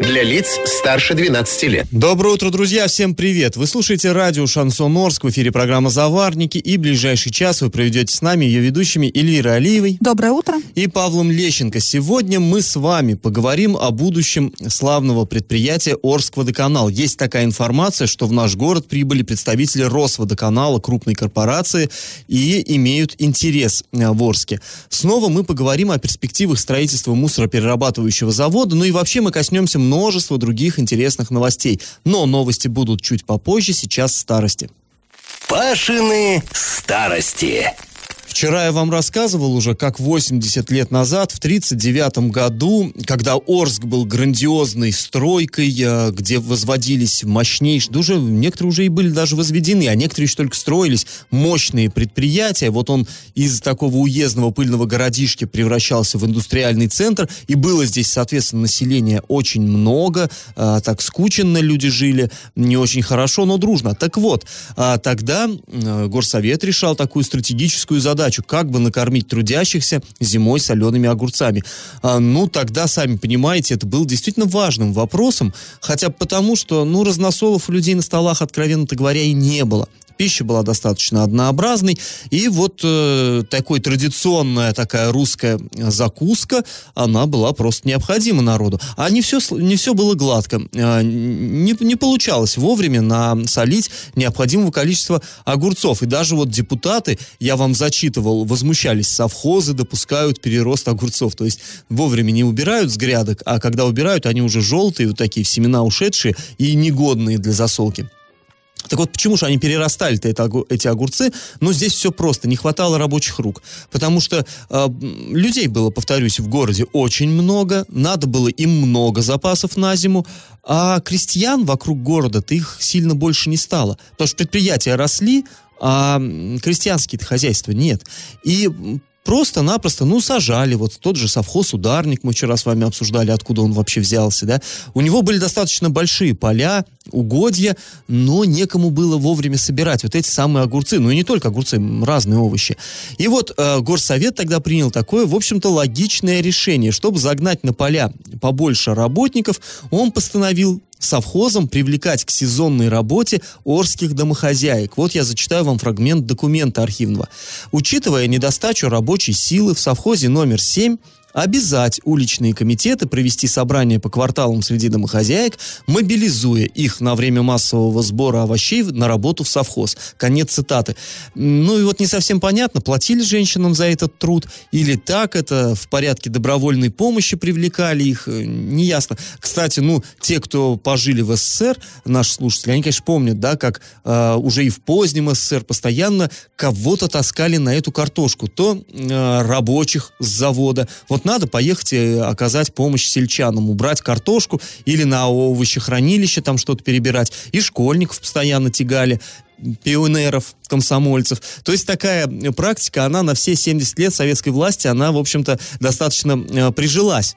Для лиц старше 12 лет. Доброе утро, друзья! Всем привет! Вы слушаете радио «Шансон Орск», в эфире программа «Заварники», и ближайший час вы проведете с нами ее ведущими Эльвирой Алиевой. Доброе утро. И Павлом Лещенко. Сегодня мы с вами поговорим о будущем славного предприятия «Орск-водоканал». Есть такая информация, что в наш город прибыли представители Росводоканала, крупной корпорации, и имеют интерес э, в Орске. Снова мы поговорим о перспективах строительства мусороперерабатывающего завода, ну и вообще мы коснемся множество других интересных новостей. Но новости будут чуть попозже, сейчас старости. Пашины старости. Вчера я вам рассказывал уже, как 80 лет назад, в 1939 году, когда Орск был грандиозной стройкой, э, где возводились мощнейшие, да уже некоторые уже и были даже возведены, а некоторые еще только строились, мощные предприятия. Вот он из такого уездного пыльного городишки превращался в индустриальный центр, и было здесь, соответственно, население очень много, э, так скученно люди жили, не очень хорошо, но дружно. Так вот, э, тогда Горсовет решал такую стратегическую задачу, задачу, как бы накормить трудящихся зимой солеными огурцами. А, ну, тогда, сами понимаете, это был действительно важным вопросом, хотя потому, что, ну, разносолов у людей на столах, откровенно говоря, и не было пища была достаточно однообразной. И вот э, такой традиционная такая русская закуска, она была просто необходима народу. А не все, не все было гладко. Э, не, не получалось вовремя насолить необходимого количества огурцов. И даже вот депутаты, я вам зачитывал, возмущались, совхозы допускают перерост огурцов. То есть вовремя не убирают с грядок, а когда убирают, они уже желтые, вот такие семена ушедшие и негодные для засолки. Так вот, почему же они перерастали-то это, эти огурцы? Ну, здесь все просто, не хватало рабочих рук. Потому что э, людей было, повторюсь, в городе очень много, надо было им много запасов на зиму, а крестьян вокруг города-то их сильно больше не стало. Потому что предприятия росли, а крестьянские-то хозяйства нет. И просто-напросто, ну, сажали. Вот тот же совхоз «Ударник» мы вчера с вами обсуждали, откуда он вообще взялся, да. У него были достаточно большие поля, угодья, но некому было вовремя собирать вот эти самые огурцы. Ну, и не только огурцы, разные овощи. И вот э, горсовет тогда принял такое, в общем-то, логичное решение. Чтобы загнать на поля побольше работников, он постановил совхозом привлекать к сезонной работе орских домохозяек. Вот я зачитаю вам фрагмент документа архивного. Учитывая недостачу рабочей силы в совхозе номер 7, обязать уличные комитеты провести собрания по кварталам среди домохозяек, мобилизуя их на время массового сбора овощей на работу в совхоз. Конец цитаты. Ну и вот не совсем понятно, платили женщинам за этот труд или так это в порядке добровольной помощи привлекали их, э, неясно. Кстати, ну, те, кто пожили в СССР, наши слушатели, они, конечно, помнят, да, как э, уже и в позднем СССР постоянно кого-то таскали на эту картошку. То э, рабочих с завода. Вот надо поехать и оказать помощь сельчанам, убрать картошку или на овощехранилище там что-то перебирать. И школьников постоянно тягали пионеров, комсомольцев. То есть такая практика, она на все 70 лет советской власти, она, в общем-то, достаточно э, прижилась.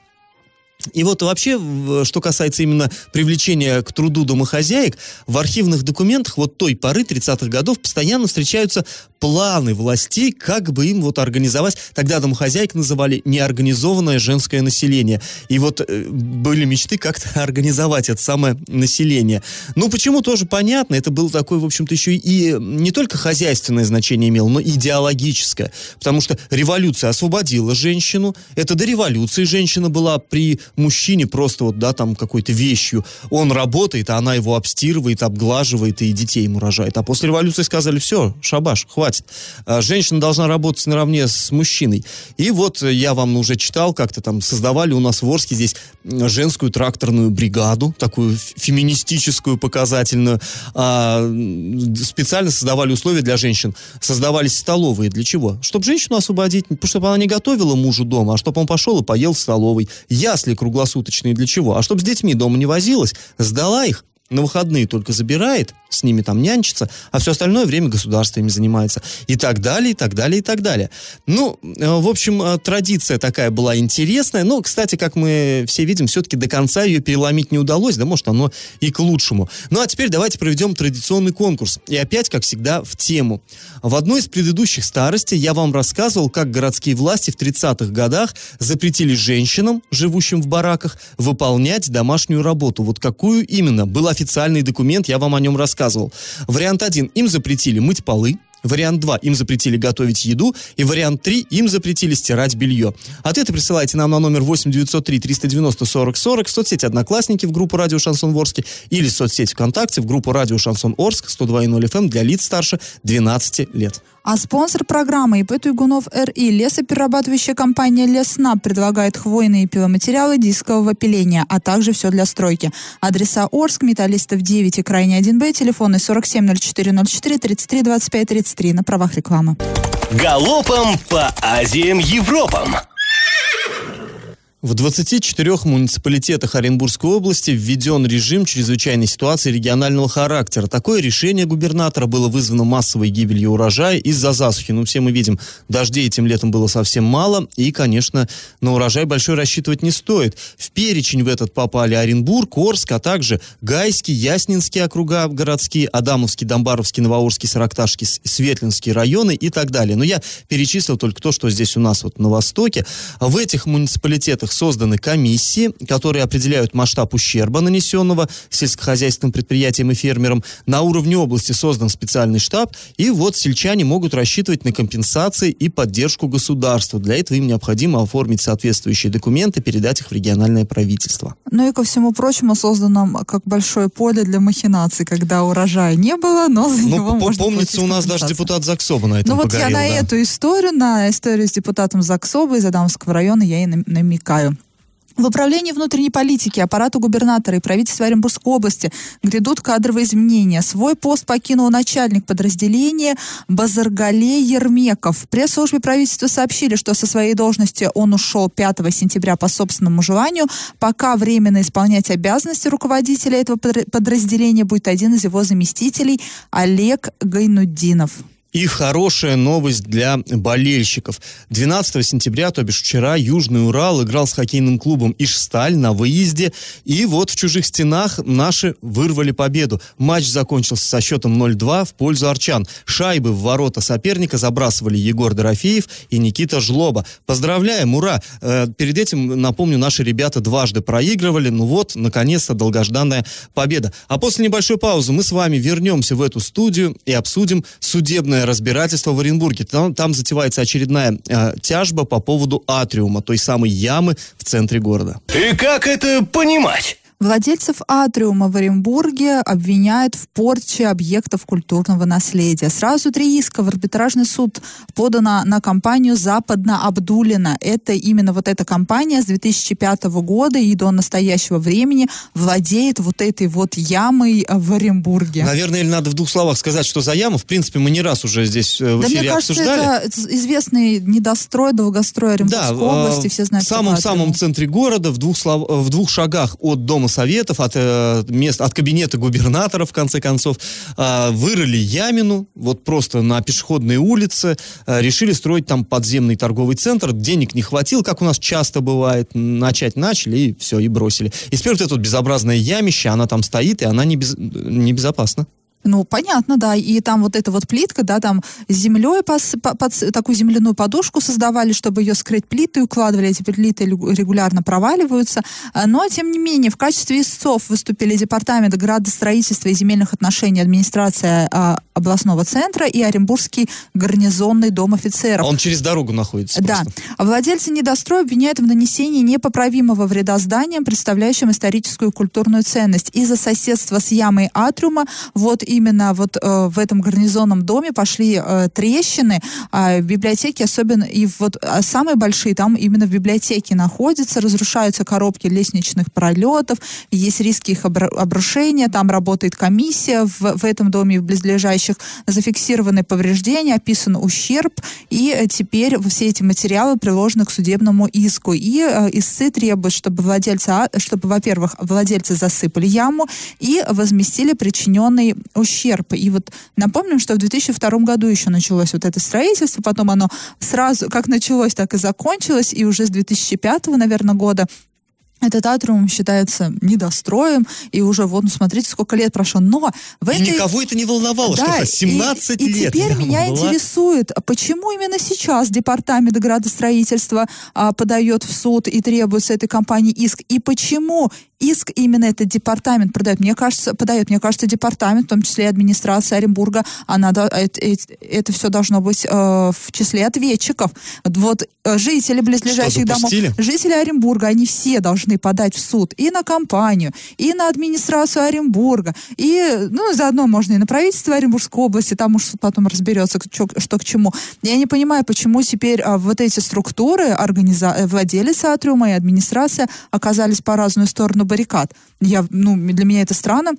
И вот вообще, что касается именно привлечения к труду домохозяек, в архивных документах вот той поры 30-х годов постоянно встречаются планы властей, как бы им вот организовать, тогда домохозяйк называли неорганизованное женское население. И вот э, были мечты как-то организовать это самое население. Ну, почему тоже понятно, это было такое, в общем-то, еще и не только хозяйственное значение имело, но идеологическое. Потому что революция освободила женщину, это до революции женщина была при мужчине просто вот, да, там какой-то вещью. Он работает, а она его обстирывает, обглаживает и детей ему рожает. А после революции сказали, все, шабаш, хватит хватит. А, женщина должна работать наравне с мужчиной. И вот я вам уже читал, как-то там создавали у нас в Орске здесь женскую тракторную бригаду, такую феминистическую, показательную. А, специально создавали условия для женщин. Создавались столовые. Для чего? Чтобы женщину освободить, чтобы она не готовила мужу дома, а чтобы он пошел и поел в столовой. Ясли круглосуточные для чего? А чтобы с детьми дома не возилась, сдала их на выходные только забирает, с ними там нянчится, а все остальное время государство ими занимается. И так далее, и так далее, и так далее. Ну, э, в общем, э, традиция такая была интересная. Но, кстати, как мы все видим, все-таки до конца ее переломить не удалось. Да, может, оно и к лучшему. Ну, а теперь давайте проведем традиционный конкурс. И опять, как всегда, в тему. В одной из предыдущих старостей я вам рассказывал, как городские власти в 30-х годах запретили женщинам, живущим в бараках, выполнять домашнюю работу. Вот какую именно? Был официальный документ, я вам о нем рассказывал. Вариант 1. Им запретили мыть полы. Вариант 2. Им запретили готовить еду. И вариант 3. Им запретили стирать белье. Ответы присылайте нам на номер 8 903 390 40 40 в соцсети «Одноклассники» в группу «Радио Шансон Орске» или в соцсети ВКонтакте в группу «Радио Шансон Орск» 102.0 FM для лиц старше 12 лет. А спонсор программы ИП Туйгунов РИ лесоперерабатывающая компания Леснаб предлагает хвойные пиломатериалы дискового пиления, а также все для стройки. Адреса Орск, Металлистов 9 и Крайне 1Б, телефоны 470404 33 25 33 на правах рекламы. Галопом по Азиям Европам! В 24 муниципалитетах Оренбургской области введен режим чрезвычайной ситуации регионального характера. Такое решение губернатора было вызвано массовой гибелью урожая из-за засухи. Ну, все мы видим, дождей этим летом было совсем мало, и, конечно, на урожай большой рассчитывать не стоит. В перечень в этот попали Оренбург, Орск, а также Гайский, Яснинский округа городские, Адамовский, Домбаровский, Новоорский, Саракташский, Светлинский районы и так далее. Но я перечислил только то, что здесь у нас вот на востоке. В этих муниципалитетах созданы комиссии, которые определяют масштаб ущерба, нанесенного сельскохозяйственным предприятиям и фермерам. На уровне области создан специальный штаб, и вот сельчане могут рассчитывать на компенсации и поддержку государства. Для этого им необходимо оформить соответствующие документы, передать их в региональное правительство. Ну и ко всему прочему создано как большое поле для махинаций, когда урожая не было, но за ну, него можно помнится, у нас даже депутат Заксоба на этом Ну вот погорел, я на да. эту историю, на историю с депутатом Заксоба из Адамского района я и намекаю. В управлении внутренней политики, аппарату губернатора и правительства Оренбургской области грядут кадровые изменения. Свой пост покинул начальник подразделения Базаргале Ермеков. В пресс-службе правительства сообщили, что со своей должности он ушел 5 сентября по собственному желанию. Пока временно исполнять обязанности руководителя этого подразделения будет один из его заместителей Олег Гайнуддинов. И хорошая новость для болельщиков. 12 сентября, то бишь вчера, Южный Урал играл с хоккейным клубом Ишсталь на выезде. И вот в чужих стенах наши вырвали победу. Матч закончился со счетом 0-2 в пользу арчан. Шайбы в ворота соперника забрасывали Егор Дорофеев и Никита Жлоба. Поздравляем, ура! Э, перед этим, напомню, наши ребята дважды проигрывали. Ну вот, наконец-то, долгожданная победа. А после небольшой паузы мы с вами вернемся в эту студию и обсудим судебное разбирательство в Оренбурге. Там, там затевается очередная э, тяжба по поводу атриума, той самой ямы в центре города. И как это понимать? Владельцев атриума в Оренбурге обвиняют в порче объектов культурного наследия. Сразу три иска в арбитражный суд подано на компанию Западно-Абдулина. Это именно вот эта компания с 2005 года и до настоящего времени владеет вот этой вот ямой в Оренбурге. Наверное, или надо в двух словах сказать, что за яму, в принципе, мы не раз уже здесь э, в да, эфире мне кажется, обсуждали. это известный недострой, долгострой Оренбургской да, области, все знают. В самом-самом центре города, в двух, слов, в двух шагах от дома советов, от, э, мест, от кабинета губернатора, в конце концов, э, вырыли ямину, вот просто на пешеходной улице, э, решили строить там подземный торговый центр, денег не хватило, как у нас часто бывает, начать начали и все, и бросили. И теперь вот это вот безобразное ямище, она там стоит, и она не, без, не безопасна. Ну, понятно, да. И там вот эта вот плитка, да, там землей под, под такую земляную подушку создавали, чтобы ее скрыть плиты, укладывали. Эти плиты регулярно проваливаются. А, но, тем не менее, в качестве истцов выступили Департамент градостроительства и земельных отношений администрация а, областного центра и Оренбургский гарнизонный дом офицеров. Он через дорогу находится. Да. А владельцы недостроя обвиняют в нанесении непоправимого вреда зданиям, представляющим историческую и культурную ценность. Из-за соседства с ямой Атриума вот именно вот э, в этом гарнизонном доме пошли э, трещины, а в библиотеке особенно, и вот а самые большие там именно в библиотеке находятся, разрушаются коробки лестничных пролетов, есть риски их обрушения, там работает комиссия в, в этом доме и в близлежащих, зафиксированы повреждения, описан ущерб, и э, теперь все эти материалы приложены к судебному иску. И э, истцы требуют, чтобы владельцы, а, чтобы, во-первых, владельцы засыпали яму и возместили причиненный ущерб. И вот напомним, что в 2002 году еще началось вот это строительство, потом оно сразу, как началось, так и закончилось, и уже с 2005, наверное, года этот атриум считается недостроем, и уже вот, ну, смотрите, сколько лет прошло. Но в и этой... никого это не волновало, да, что 17 и, лет. И теперь меня была... интересует, почему именно сейчас департамент градостроительства а, подает в суд и требует с этой компании иск, и почему иск именно этот департамент продает. Мне кажется, подает, мне кажется, департамент, в том числе и администрация Оренбурга, она, это, это, все должно быть э, в числе ответчиков. Вот э, жители близлежащих домов, жители Оренбурга, они все должны подать в суд и на компанию, и на администрацию Оренбурга, и, ну, заодно можно и на правительство Оренбургской области, там уж потом разберется, что, что к чему. Я не понимаю, почему теперь а, вот эти структуры, организа... Э, владелец Атриума и администрация оказались по разную сторону баррикад. Я, ну, для меня это странно.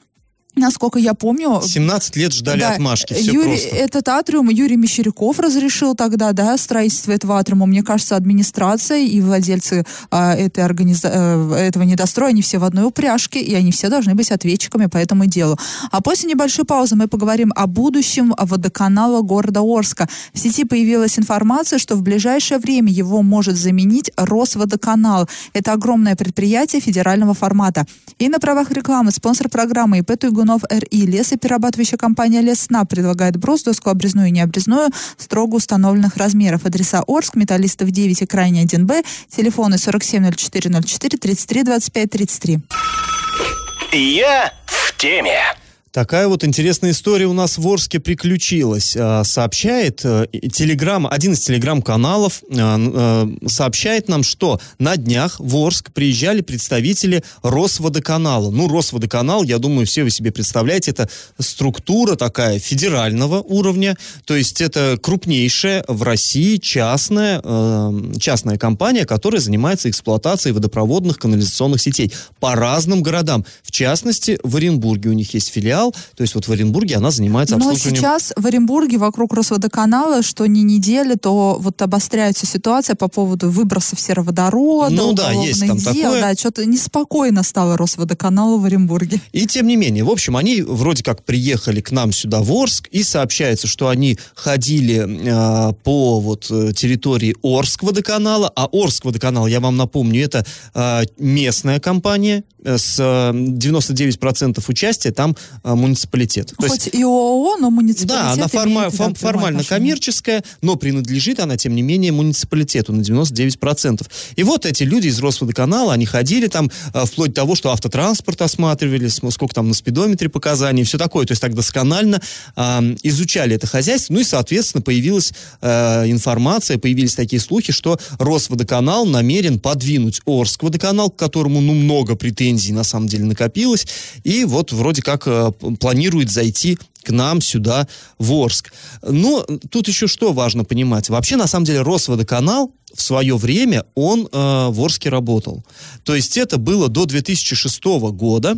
Насколько я помню... 17 лет ждали да, отмашки, все Юрий, просто. Этот атриум Юрий Мещеряков разрешил тогда, да, строительство этого атриума. Мне кажется, администрация и владельцы а, этой организа... Э, этого недостроя, они все в одной упряжке, и они все должны быть ответчиками по этому делу. А после небольшой паузы мы поговорим о будущем водоканала города Орска. В сети появилась информация, что в ближайшее время его может заменить Росводоканал. Это огромное предприятие федерального формата. И на правах рекламы спонсор программы ИП Туйгун Горбунов РИ. Лесоперерабатывающая компания Лесна предлагает брус, доску обрезную и необрезную строго установленных размеров. Адреса Орск, Металлистов 9 и Крайний 1Б. Телефоны 470404 33 25 33. Я в теме. Такая вот интересная история у нас в Орске приключилась. А, сообщает э, телеграм, один из телеграм-каналов э, сообщает нам, что на днях в Орск приезжали представители Росводоканала. Ну, Росводоканал, я думаю, все вы себе представляете, это структура такая федерального уровня, то есть это крупнейшая в России частная, э, частная компания, которая занимается эксплуатацией водопроводных канализационных сетей по разным городам. В частности, в Оренбурге у них есть филиал, водоканал. То есть вот в Оренбурге она занимается обслуживанием... Но сейчас в Оренбурге вокруг Росводоканала, что не недели, то вот обостряется ситуация по поводу выбросов сероводорода, ну, да, есть там дел. Такое. Да, что-то неспокойно стало Росводоканалу в Оренбурге. И тем не менее, в общем, они вроде как приехали к нам сюда в Орск, и сообщается, что они ходили э, по вот э, территории Орск водоканала, а Орск водоканал, я вам напомню, это э, местная компания, э, с 99% участия там муниципалитет. То Хоть есть, и ООО, но муниципалитет Да, она форма, фом, формально отношение. коммерческая, но принадлежит она, тем не менее, муниципалитету на 99%. И вот эти люди из Росводоканала, они ходили там э, вплоть до того, что автотранспорт осматривали, сколько там на спидометре показаний, все такое. То есть так досконально э, изучали это хозяйство. Ну и, соответственно, появилась э, информация, появились такие слухи, что Росводоканал намерен подвинуть Орск водоканал, к которому, ну, много претензий на самом деле накопилось. И вот вроде как э, планирует зайти к нам сюда, в Орск. Но тут еще что важно понимать. Вообще, на самом деле, Росводоканал в свое время, он э, в Орске работал. То есть это было до 2006 года,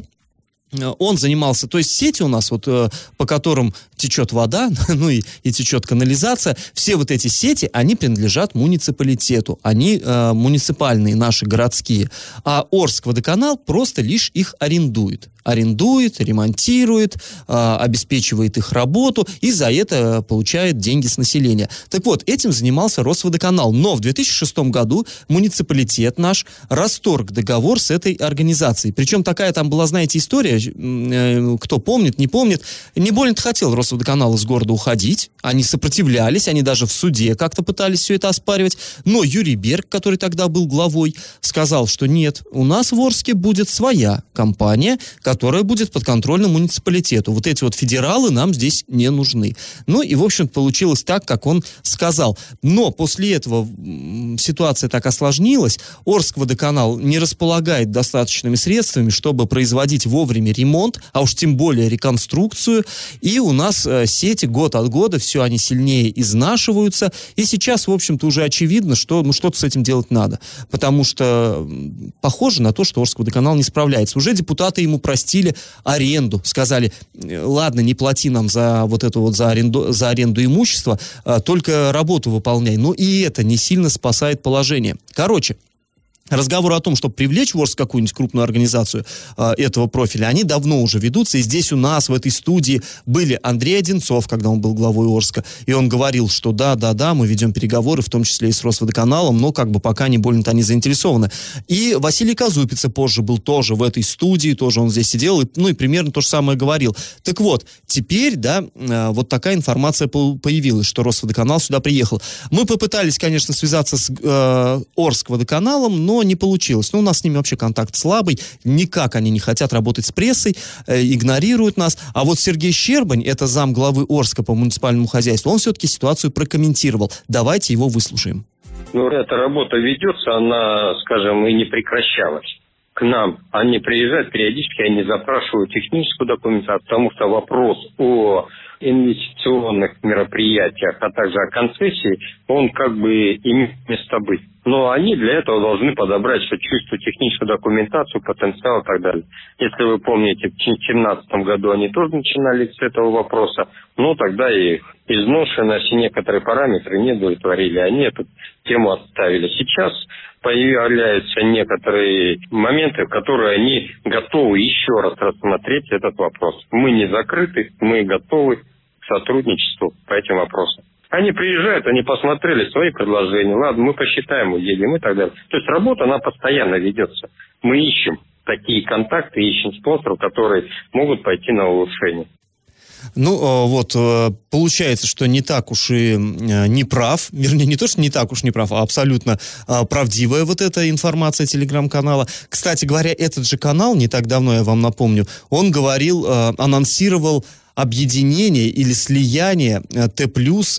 он занимался, то есть сети у нас, вот, э, по которым течет вода, ну и, и течет канализация, все вот эти сети, они принадлежат муниципалитету, они э, муниципальные, наши городские, а Орск водоканал просто лишь их арендует арендует, ремонтирует, э, обеспечивает их работу и за это получает деньги с населения. Так вот, этим занимался Росводоканал. Но в 2006 году муниципалитет наш расторг договор с этой организацией. Причем такая там была, знаете, история, Э, кто помнит, не помнит, не больно хотел Росводоканал из города уходить. Они сопротивлялись, они даже в суде как-то пытались все это оспаривать. Но Юрий Берг, который тогда был главой, сказал, что нет, у нас в Орске будет своя компания, которая будет подконтрольна муниципалитету. Вот эти вот федералы нам здесь не нужны. Ну и, в общем получилось так, как он сказал. Но после этого ситуация так осложнилась. Орск водоканал не располагает достаточными средствами, чтобы производить вовремя ремонт, а уж тем более реконструкцию. И у нас э, сети год от года все они сильнее изнашиваются. И сейчас, в общем-то, уже очевидно, что ну, что-то с этим делать надо. Потому что похоже на то, что Орск водоканал не справляется. Уже депутаты ему простили аренду. Сказали, «Э, ладно, не плати нам за вот эту вот за аренду, за аренду имущества, а, только работу выполняй. Но и это не сильно спасает положение. Короче, Разговоры о том, чтобы привлечь в Орск какую-нибудь крупную организацию э, этого профиля, они давно уже ведутся. И здесь у нас, в этой студии, были Андрей Одинцов, когда он был главой Орска. И он говорил, что да, да, да, мы ведем переговоры, в том числе и с Росводоканалом, но как бы пока не больно-то они заинтересованы. И Василий Казупица позже был тоже в этой студии, тоже он здесь сидел, и, ну и примерно то же самое говорил. Так вот, теперь, да, э, вот такая информация появилась, что Росводоканал сюда приехал. Мы попытались, конечно, связаться с э, Орск водоканалом, но но не получилось. Ну, у нас с ними вообще контакт слабый, никак они не хотят работать с прессой, э, игнорируют нас. А вот Сергей Щербань, это зам главы Орска по муниципальному хозяйству, он все-таки ситуацию прокомментировал. Давайте его выслушаем. Ну, эта работа ведется, она, скажем, и не прекращалась к нам. Они приезжают периодически, они запрашивают техническую документацию, потому что вопрос о инвестиционных мероприятиях, а также о концессии, он как бы имеет место быть. Но они для этого должны подобрать чувство техническую документацию, потенциал и так далее. Если вы помните, в 2017 году они тоже начинали с этого вопроса, но тогда и изношенность и некоторые параметры не удовлетворили. Они эту тему оставили. Сейчас появляются некоторые моменты, в которые они готовы еще раз рассмотреть этот вопрос. Мы не закрыты, мы готовы к сотрудничеству по этим вопросам. Они приезжают, они посмотрели свои предложения. Ладно, мы посчитаем, уедем и так далее. То есть работа, она постоянно ведется. Мы ищем такие контакты, ищем спонсоров, которые могут пойти на улучшение. Ну, э, вот, э, получается, что не так уж и э, не прав, вернее, не то, что не так уж не прав, а абсолютно правдивая вот эта информация телеграм-канала. Кстати говоря, этот же канал, не так давно, я вам напомню, он говорил, анонсировал объединение или слияние э, Т+,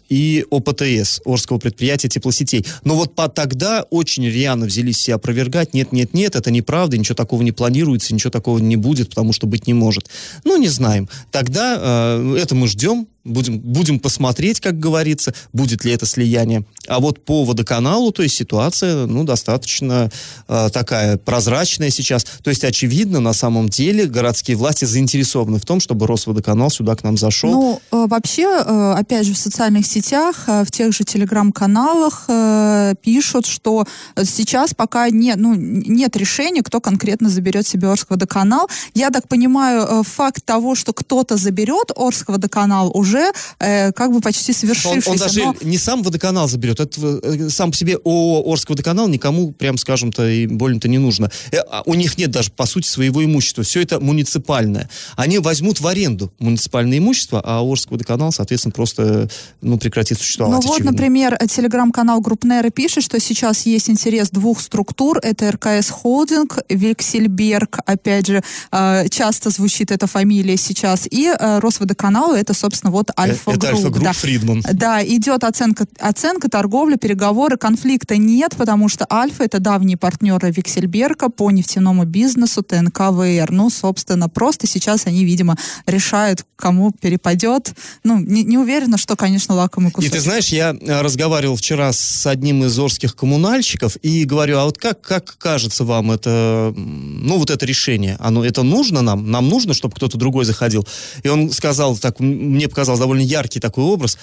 и ОПТС, Орского предприятия теплосетей. Но вот по тогда очень рьяно взялись все опровергать. Нет, нет, нет, это неправда, ничего такого не планируется, ничего такого не будет, потому что быть не может. Ну, не знаем. Тогда э, это мы ждем, Будем, будем посмотреть, как говорится, будет ли это слияние. А вот по водоканалу, то есть ситуация, ну, достаточно э, такая прозрачная сейчас. То есть, очевидно, на самом деле городские власти заинтересованы в том, чтобы Росводоканал сюда к нам зашел. Ну, э, вообще, э, опять же, в социальных сетях, э, в тех же телеграм-каналах э, пишут, что сейчас пока не, ну, нет решения, кто конкретно заберет себе Орск-водоканал. Я так понимаю, факт того, что кто-то заберет Орск-водоканал, уже уже э, как бы почти свершившийся. Он, он даже но... не сам водоканал заберет, это э, сам по себе ООО Орск водоканал никому, прям скажем-то, и больно-то не нужно. Э, а у них нет даже, по сути, своего имущества. Все это муниципальное. Они возьмут в аренду муниципальное имущество, а Орск водоканал, соответственно, просто ну, прекратит существовать. Ну вот, например, телеграм-канал Группнера пишет, что сейчас есть интерес двух структур. Это РКС Холдинг, Виксельберг, опять же, э, часто звучит эта фамилия сейчас, и Росводоканал, это, собственно, вот от Альфа Групп. Это Альфа Групп да. Фридман. Да, идет оценка, оценка, торговля, переговоры, конфликта нет, потому что Альфа это давние партнеры Вексельберга по нефтяному бизнесу ТНК-BP. Ну, собственно, просто сейчас они, видимо, решают, кому перепадет. Ну, не, не уверена, что, конечно, лакомый кусок. И ты знаешь, я э, разговаривал вчера с одним из орских коммунальщиков и говорю, а вот как, как кажется вам это, ну, вот это решение? Оно, это нужно нам? Нам нужно, чтобы кто-то другой заходил? И он сказал так, мне показалось, довольно яркий такой образ.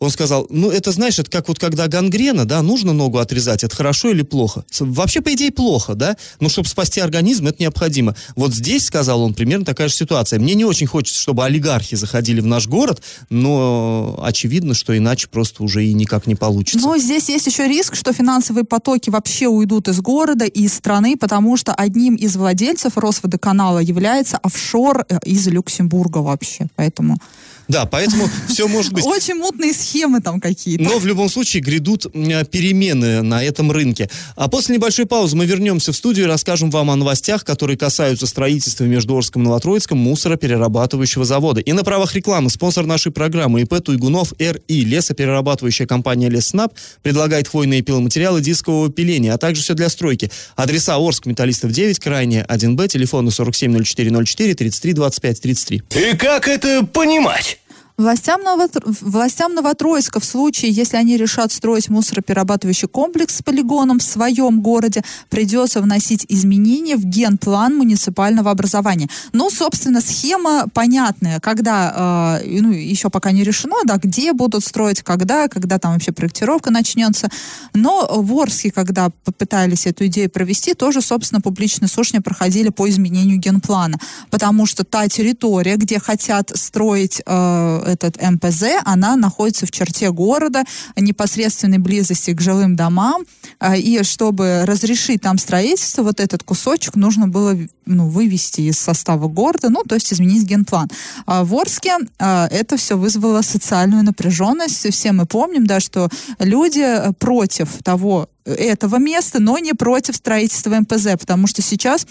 Он сказал, ну, это, знаешь, это как вот когда гангрена, да, нужно ногу отрезать, это хорошо или плохо? Вообще, по идее, плохо, да, но чтобы спасти организм, это необходимо. Вот здесь, сказал он, примерно такая же ситуация. Мне не очень хочется, чтобы олигархи заходили в наш город, но очевидно, что иначе просто уже и никак не получится. Но здесь есть еще риск, что финансовые потоки вообще уйдут из города и из страны, потому что одним из владельцев Росводоканала является офшор э, из Люксембурга вообще, поэтому... Да, поэтому все может быть. Очень мутные схемы там какие-то. Но в любом случае грядут перемены на этом рынке. А после небольшой паузы мы вернемся в студию и расскажем вам о новостях, которые касаются строительства между Орском и Новотроицком мусороперерабатывающего завода. И на правах рекламы спонсор нашей программы ИП Туйгунов РИ, лесоперерабатывающая компания Леснаб, предлагает хвойные пиломатериалы дискового пиления, а также все для стройки. Адреса Орск, Металлистов 9, крайне 1Б, телефоны 470404 33 25 33. И как это понимать? Властям, Новотр... Властям Новотроицка в случае, если они решат строить мусороперерабатывающий комплекс с полигоном в своем городе, придется вносить изменения в генплан муниципального образования. Ну, собственно, схема понятная, когда, э, ну, еще пока не решено, да, где будут строить, когда, когда там вообще проектировка начнется. Но в Орске, когда попытались эту идею провести, тоже, собственно, публичные слушания проходили по изменению генплана, потому что та территория, где хотят строить э, этот МПЗ, она находится в черте города, непосредственной близости к жилым домам, а, и чтобы разрешить там строительство, вот этот кусочек нужно было ну, вывести из состава города, ну, то есть изменить генплан. А в Орске а, это все вызвало социальную напряженность. Все мы помним, да, что люди э, против того, э, этого места, но не против строительства МПЗ, потому что сейчас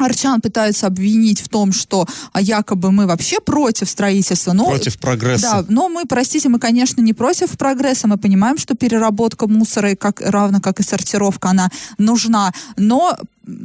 Арчан пытаются обвинить в том, что а, якобы мы вообще против строительства. Но, Против прогресса. Да, но мы, простите, мы, конечно, не против прогресса. Мы понимаем, что переработка мусора, как, равно как и сортировка, она нужна. Но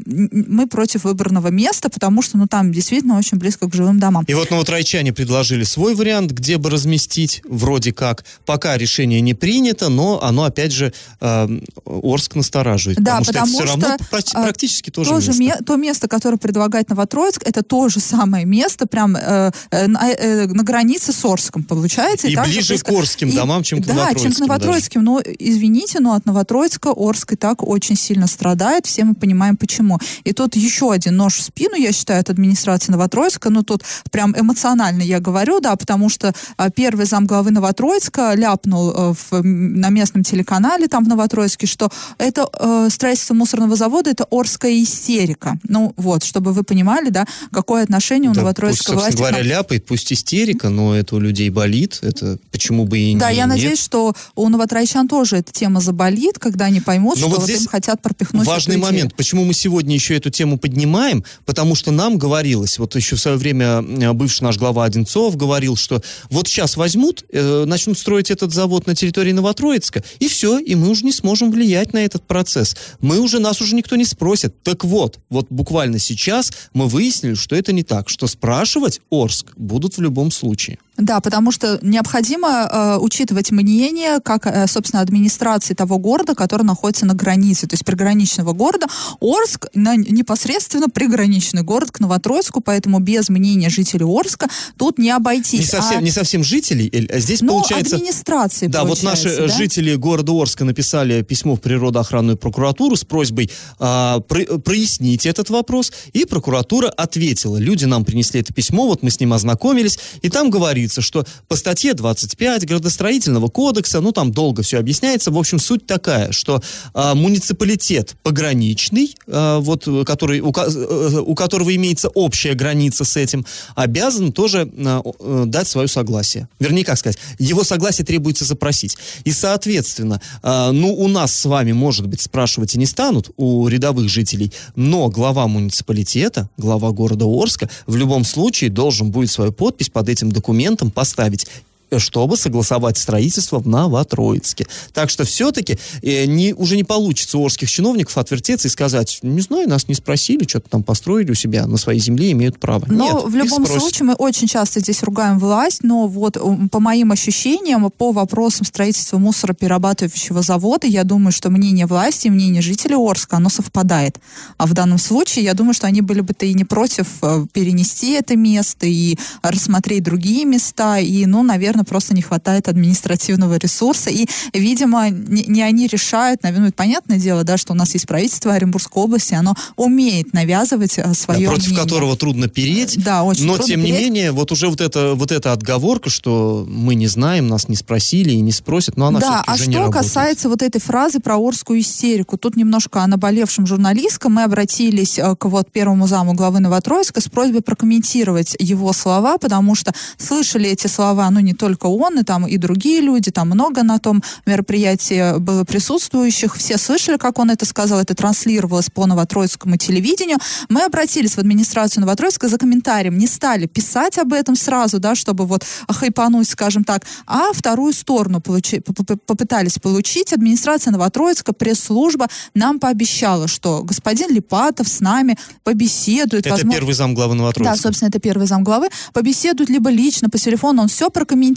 мы против выбранного места, потому что, ну, там действительно очень близко к жилым домам. И вот новотрайчане предложили свой вариант, где бы разместить, вроде как. Пока решение не принято, но оно, опять же, э, Орск настораживает. Да, потому, потому что это все что, равно практи- практически тоже, тоже место. ме- то место, которое предлагает Новотроицк, это то же самое место, прям э, э, на, э, на границе с Орском, получается. И также ближе близко- к Орским домам, чем к Да, чем к Новотроицким Новотроицким. Но, извините, но от Новотроицка Орск и так очень сильно страдает. Все мы понимаем, почему. И тут еще один нож в спину, я считаю, от администрации Новотроицка. Ну, тут прям эмоционально я говорю, да, потому что а, первый зам главы Новотроицка ляпнул э, в, на местном телеканале там в Новотроицке, что это э, строительство мусорного завода, это Орская истерика. Ну, вот, чтобы вы понимали, да, какое отношение у Да, пусть, Новотроицкой собственно власти. говоря, ляпает, пусть истерика, но это у людей болит, это почему бы и Да, не- я нет. надеюсь, что у новотроичан тоже эта тема заболит, когда они поймут, Но что вот вот им хотят пропихнуть Важный момент. Почему мы сегодня еще эту тему поднимаем? Потому что нам говорилось, вот еще в свое время э, бывший наш глава Одинцов говорил, что вот сейчас возьмут, э, начнут строить этот завод на территории Новотроицка, и все, и мы уже не сможем влиять на этот процесс. Мы уже, нас уже никто не спросит. Так вот, вот буквально сейчас мы выяснили, что это не так, что спрашивать Орск будут в любом случае. Да, потому что необходимо э, учитывать мнение, как, э, собственно, администрации того города, который находится на границе, то есть приграничного города. Орск на, непосредственно приграничный город к Новотроицку, поэтому без мнения жителей Орска тут не обойтись. Не совсем, А- не совсем жителей, Эль, а здесь но получается... администрации, Да, вот наши э, да? жители города Орска написали письмо в природоохранную прокуратуру с просьбой а, про- прояснить этот вопрос, и прокуратура ответила. Люди нам принесли это письмо, вот мы с ним ознакомились, и там говорится, что по статье 25 градостроительного кодекса, ну там долго все объясняется, в общем, суть такая, что а, муниципалитет пограничный, а, вот, э, который, у, э, у которого имеется общая граница с этим, обязан тоже о- э, дать свое согласие. Вернее, как сказать, его согласие требуется запросить. И, соответственно, а, ну, у нас с вами, может быть, спрашивать и не станут, у рядовых жителей, но глава муниципалитета, глава города Орска, в любом случае должен будет свою подпись под этим документом поставить. э, чтобы согласовать строительство в Новотроицке. Так что все-таки э, не, уже не получится у орских чиновников отвертеться и сказать, не знаю, нас не спросили, что-то там построили у себя на своей земле, имеют право. Но Нет, в любом случае мы очень часто здесь ругаем власть, но вот м, по моим ощущениям, по вопросам строительства мусороперерабатывающего завода, я думаю, что мнение власти и мнение жителей Орска, оно совпадает. А в данном случае, я думаю, что они были бы-то и не против э, перенести это место и рассмотреть другие места, и, ну, наверное, просто не хватает административного ресурса, и, видимо, не, не они решают, наверное, понятное дело, да, что у нас есть правительство Оренбургской области, оно умеет навязывать э, Да, свое против мнение. которого трудно переть. Да, очень Но, трудно тем не переть. менее, вот уже вот эта, вот эта отговорка, что мы не знаем, нас не спросили и не спросят, но она да, все-таки а уже что не работает. касается вот этой фразы про орскую истерику, тут немножко о наболевшем журналистском. Мы обратились э, к вот первому заму главы Новотроицка с просьбой прокомментировать его слова, потому что слышали эти слова, ну, не только он, и там и другие люди, там много на том мероприятии было присутствующих. Все слышали, как он это сказал, это транслировалось по новотроицкому телевидению. Мы обратились в администрацию Новотроицка за комментарием, не стали писать об этом сразу, да, чтобы вот хайпануть, скажем так, а вторую сторону получи, попытались получить. Администрация Новотроицка, пресс-служба нам пообещала, что господин Липатов с нами побеседует. Это возможно... первый зам главы Новотроицка. Да, собственно, это первый зам главы. Побеседует либо лично, по телефону, он все прокомментирует.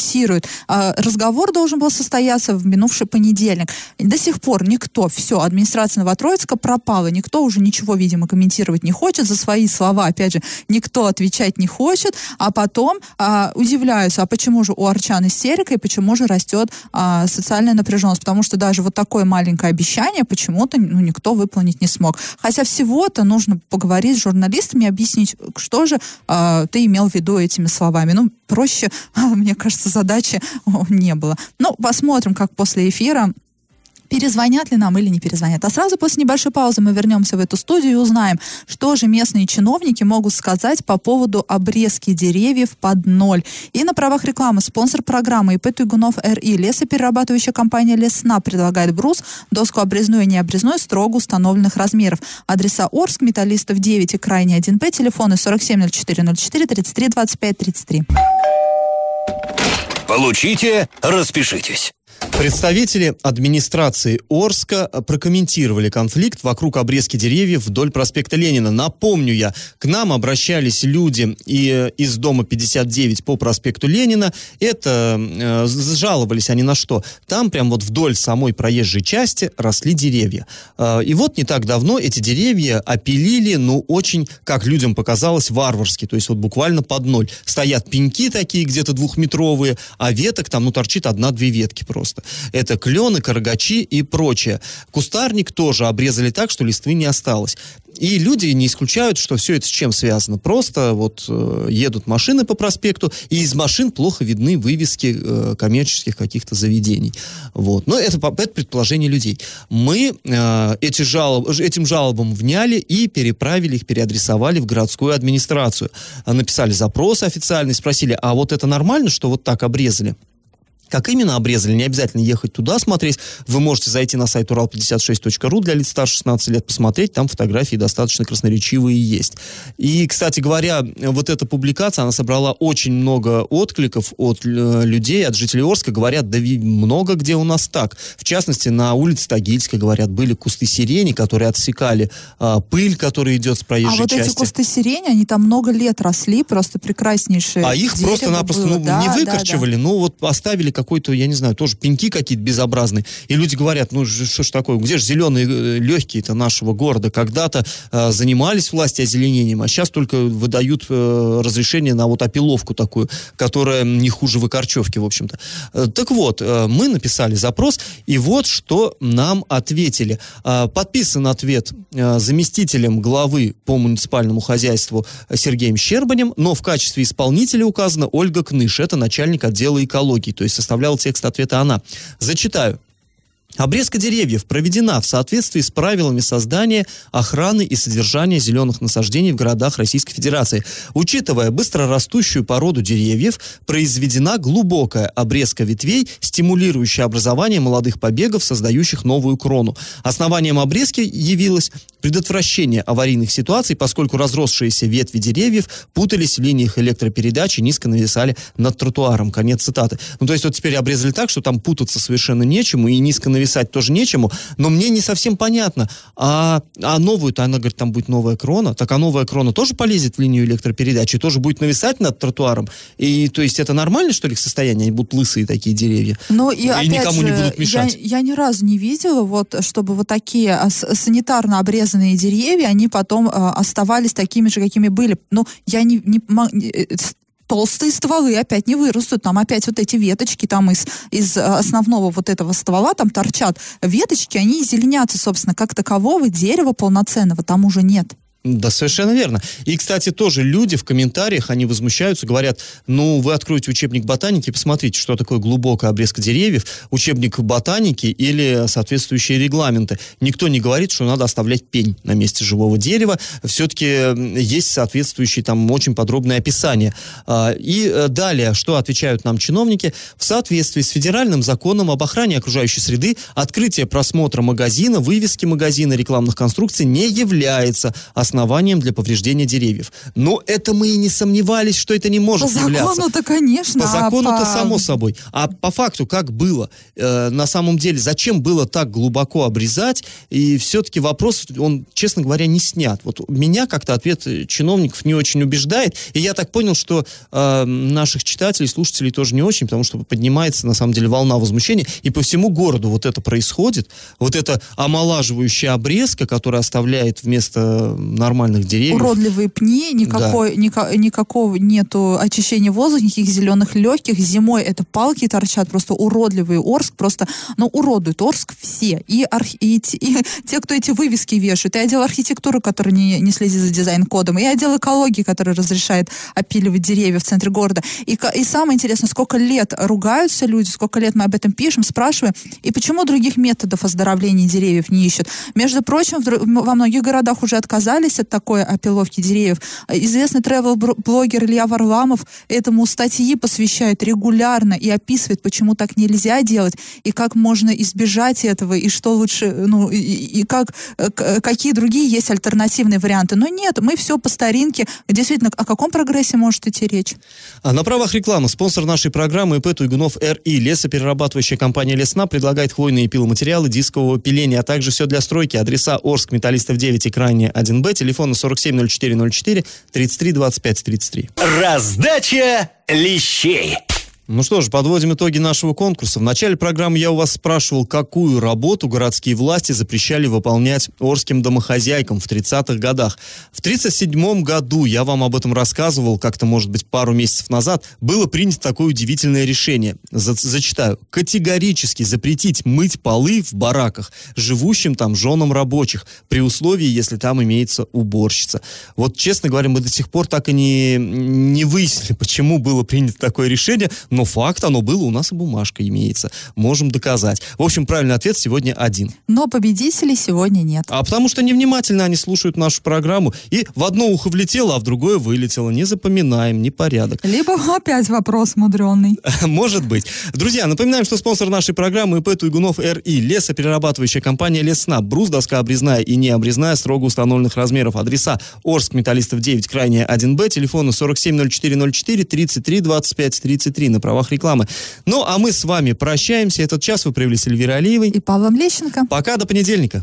А, разговор должен был состояться в минувший понедельник. До сих пор никто, все, администрация Новотроицка пропала, никто уже ничего, видимо, комментировать не хочет, за свои слова, опять же, никто отвечать не хочет, а потом а, удивляются, а почему же у Арчан истерика и почему же растет а, социальная напряженность, потому что даже вот такое маленькое обещание почему-то ну, никто выполнить не смог. Хотя всего-то нужно поговорить с журналистами, объяснить, что же а, ты имел в виду этими словами. Ну, проще, мне кажется, задачи не было. Ну, посмотрим, как после эфира перезвонят ли нам или не перезвонят. А сразу после небольшой паузы мы вернемся в эту студию и узнаем, что же местные чиновники могут сказать по поводу обрезки деревьев под ноль. И на правах рекламы спонсор программы ИП Туйгунов РИ лесоперерабатывающая компания Лесна предлагает брус, доску обрезную и необрезную строго установленных размеров. Адреса Орск, Металлистов 9 и Крайний 1П, телефоны 470404 33 25 33. Получите, распишитесь. Представители администрации Орска прокомментировали конфликт вокруг обрезки деревьев вдоль проспекта Ленина. Напомню я, к нам обращались люди и, э, из дома 59 по проспекту Ленина. Это э, жаловались они на что? Там прям вот вдоль самой проезжей части росли деревья. Э, и вот не так давно эти деревья опилили, ну, очень, как людям показалось, варварски. То есть вот буквально под ноль. Стоят пеньки такие где-то двухметровые, а веток там, ну, торчит одна-две ветки просто. Это клены, карагачи и прочее. Кустарник тоже обрезали так, что листвы не осталось. И люди не исключают, что все это с чем связано. Просто вот э, едут машины по проспекту, и из машин плохо видны вывески э, коммерческих каких-то заведений. Вот. Но это, это предположение людей. Мы э, эти жалоб, этим жалобам вняли и переправили их, переадресовали в городскую администрацию. Написали запрос официальный, спросили, а вот это нормально, что вот так обрезали? Как именно обрезали, не обязательно ехать туда смотреть. Вы можете зайти на сайт урал56.ру для лиц старше 16 лет, посмотреть, там фотографии достаточно красноречивые есть. И, кстати говоря, вот эта публикация, она собрала очень много откликов от э, людей, от жителей Орска. Говорят, да много где у нас так. В частности, на улице Тагильской, говорят, были кусты сирени, которые отсекали а, пыль, которая идет с проезжей части. А вот части. эти кусты сирени, они там много лет росли, просто прекраснейшие. А их просто-напросто ну, да, не выкорчевали, да, да. ну вот оставили какой-то, я не знаю, тоже пеньки какие-то безобразные. И люди говорят, ну что ж такое, где же зеленые э, легкие-то нашего города? Когда-то э, занимались власти озеленением, а сейчас только выдают э, разрешение на вот опиловку такую, которая не хуже выкорчевки, в общем-то. Э, так вот, э, мы написали запрос, и вот что нам ответили. Э, подписан ответ э, заместителем главы по муниципальному хозяйству Сергеем Щербанем, но в качестве исполнителя указана Ольга Кныш, это начальник отдела экологии, то есть составляла текст ответа она. Зачитаю. Обрезка деревьев проведена в соответствии с правилами создания, охраны и содержания зеленых насаждений в городах Российской Федерации. Учитывая быстрорастущую породу деревьев, произведена глубокая обрезка ветвей, стимулирующая образование молодых побегов, создающих новую крону. Основанием обрезки явилось предотвращение аварийных ситуаций, поскольку разросшиеся ветви деревьев путались в линиях электропередачи, низко нависали над тротуаром. Конец цитаты. Ну, то есть вот теперь обрезали так, что там путаться совершенно нечему и низко нависали писать тоже нечему, но мне не совсем понятно, а, а новую-то, она говорит, там будет новая крона, так а новая крона тоже полезет в линию электропередачи, тоже будет нависать над тротуаром, и то есть это нормально, что ли, их состояние, они будут лысые такие деревья, но и, и никому же, не будут мешать. Я, я ни разу не видела, вот, чтобы вот такие санитарно обрезанные деревья, они потом э, оставались такими же, какими были. Ну, я не, не, э, толстые стволы опять не вырастут, там опять вот эти веточки там из, из э, основного вот этого ствола там торчат веточки, они зеленятся, собственно, как такового дерева полноценного там уже нет. Да, совершенно верно. И, кстати, тоже люди в комментариях, они возмущаются, говорят, ну, вы откроете учебник ботаники, посмотрите, что такое глубокая обрезка деревьев, учебник ботаники или соответствующие регламенты. Никто не говорит, что надо оставлять пень на месте живого дерева. Все-таки есть соответствующие там очень подробные описания. А, и э, далее, что отвечают нам чиновники? В соответствии с федеральным законом об охране окружающей среды, открытие просмотра магазина, вывески магазина, рекламных конструкций не является основанием для повреждения деревьев. Но это мы и не сомневались, что это не может по являться. закону-то, конечно. По а закону-то по- само собой. А по факту как было? Э, на самом деле, зачем было так глубоко обрезать? И все-таки вопрос, он, честно говоря, не снят. Вот меня как-то ответ чиновников не очень убеждает. И я так понял, что э, наших читателей, слушателей тоже не очень, потому что поднимается, на самом деле, волна возмущения. И по всему городу вот это происходит. Вот эта омолаживающая обрезка, которая оставляет вместо нормальных деревьев... уродливые пни, никакой, ника- никакого нету очищения воздуха, никаких зеленых легких. Зимой это палки торчат, просто уродливый Орск, просто, ну, уродует Орск все. И, арх- и, те- и те, кто эти вывески вешают, и отдел архитектуры, который не, не следит за дизайн-кодом, и отдел экологии, который разрешает опиливать деревья в центре города. И, и самое интересное, сколько лет ругаются люди, сколько лет мы об этом пишем, спрашиваем, и почему других методов оздоровления деревьев не ищут. Между прочим, в во многих городах уже отказались от такой опиловки деревьев. Известный тревел-блогер Илья Варламов этому статьи посвящает регулярно и описывает, почему так нельзя делать, и как можно избежать этого, и что лучше, ну, и, и как, какие другие есть альтернативные варианты. Но нет, мы все по старинке. Действительно, о каком прогрессе может идти речь? А на правах рекламы спонсор нашей программы ИП Туйгунов РИ. Лесоперерабатывающая компания Лесна предлагает хвойные пиломатериалы дискового пиления, а также все для стройки. Адреса Орск, Металлистов 9 и Крайне 1Б, телефоны 470404 33 25 33. Раздача лещей. Ну что ж, подводим итоги нашего конкурса. В начале программы я у вас спрашивал, какую работу городские власти запрещали выполнять орским домохозяйкам в 30-х годах. В 37 году, я вам об этом рассказывал, как-то, может быть, пару месяцев назад, было принято такое удивительное решение. За- зачитаю. Категорически запретить мыть полы в бараках живущим там женам рабочих, при условии, если там имеется уборщица. Вот, честно говоря, мы до сих пор так и не, не выяснили, почему было принято такое решение, но факт, оно было, у нас и бумажка имеется. Можем доказать. В общем, правильный ответ сегодня один. Но победителей сегодня нет. А потому что невнимательно они слушают нашу программу, и в одно ухо влетело, а в другое вылетело. Не запоминаем, непорядок. Либо опять вопрос мудреный. Может быть. Друзья, напоминаем, что спонсор нашей программы ИП Туйгунов РИ. Лесоперерабатывающая компания Лесна. Брус, доска обрезная и не обрезная, строго установленных размеров. Адреса Орск, Металлистов 9, крайняя 1Б, телефоны 470404 33 25 33 на правах рекламы. Ну, а мы с вами прощаемся. Этот час вы провели с Эльвирой Алиевой. И Павлом Лещенко. Пока, до понедельника.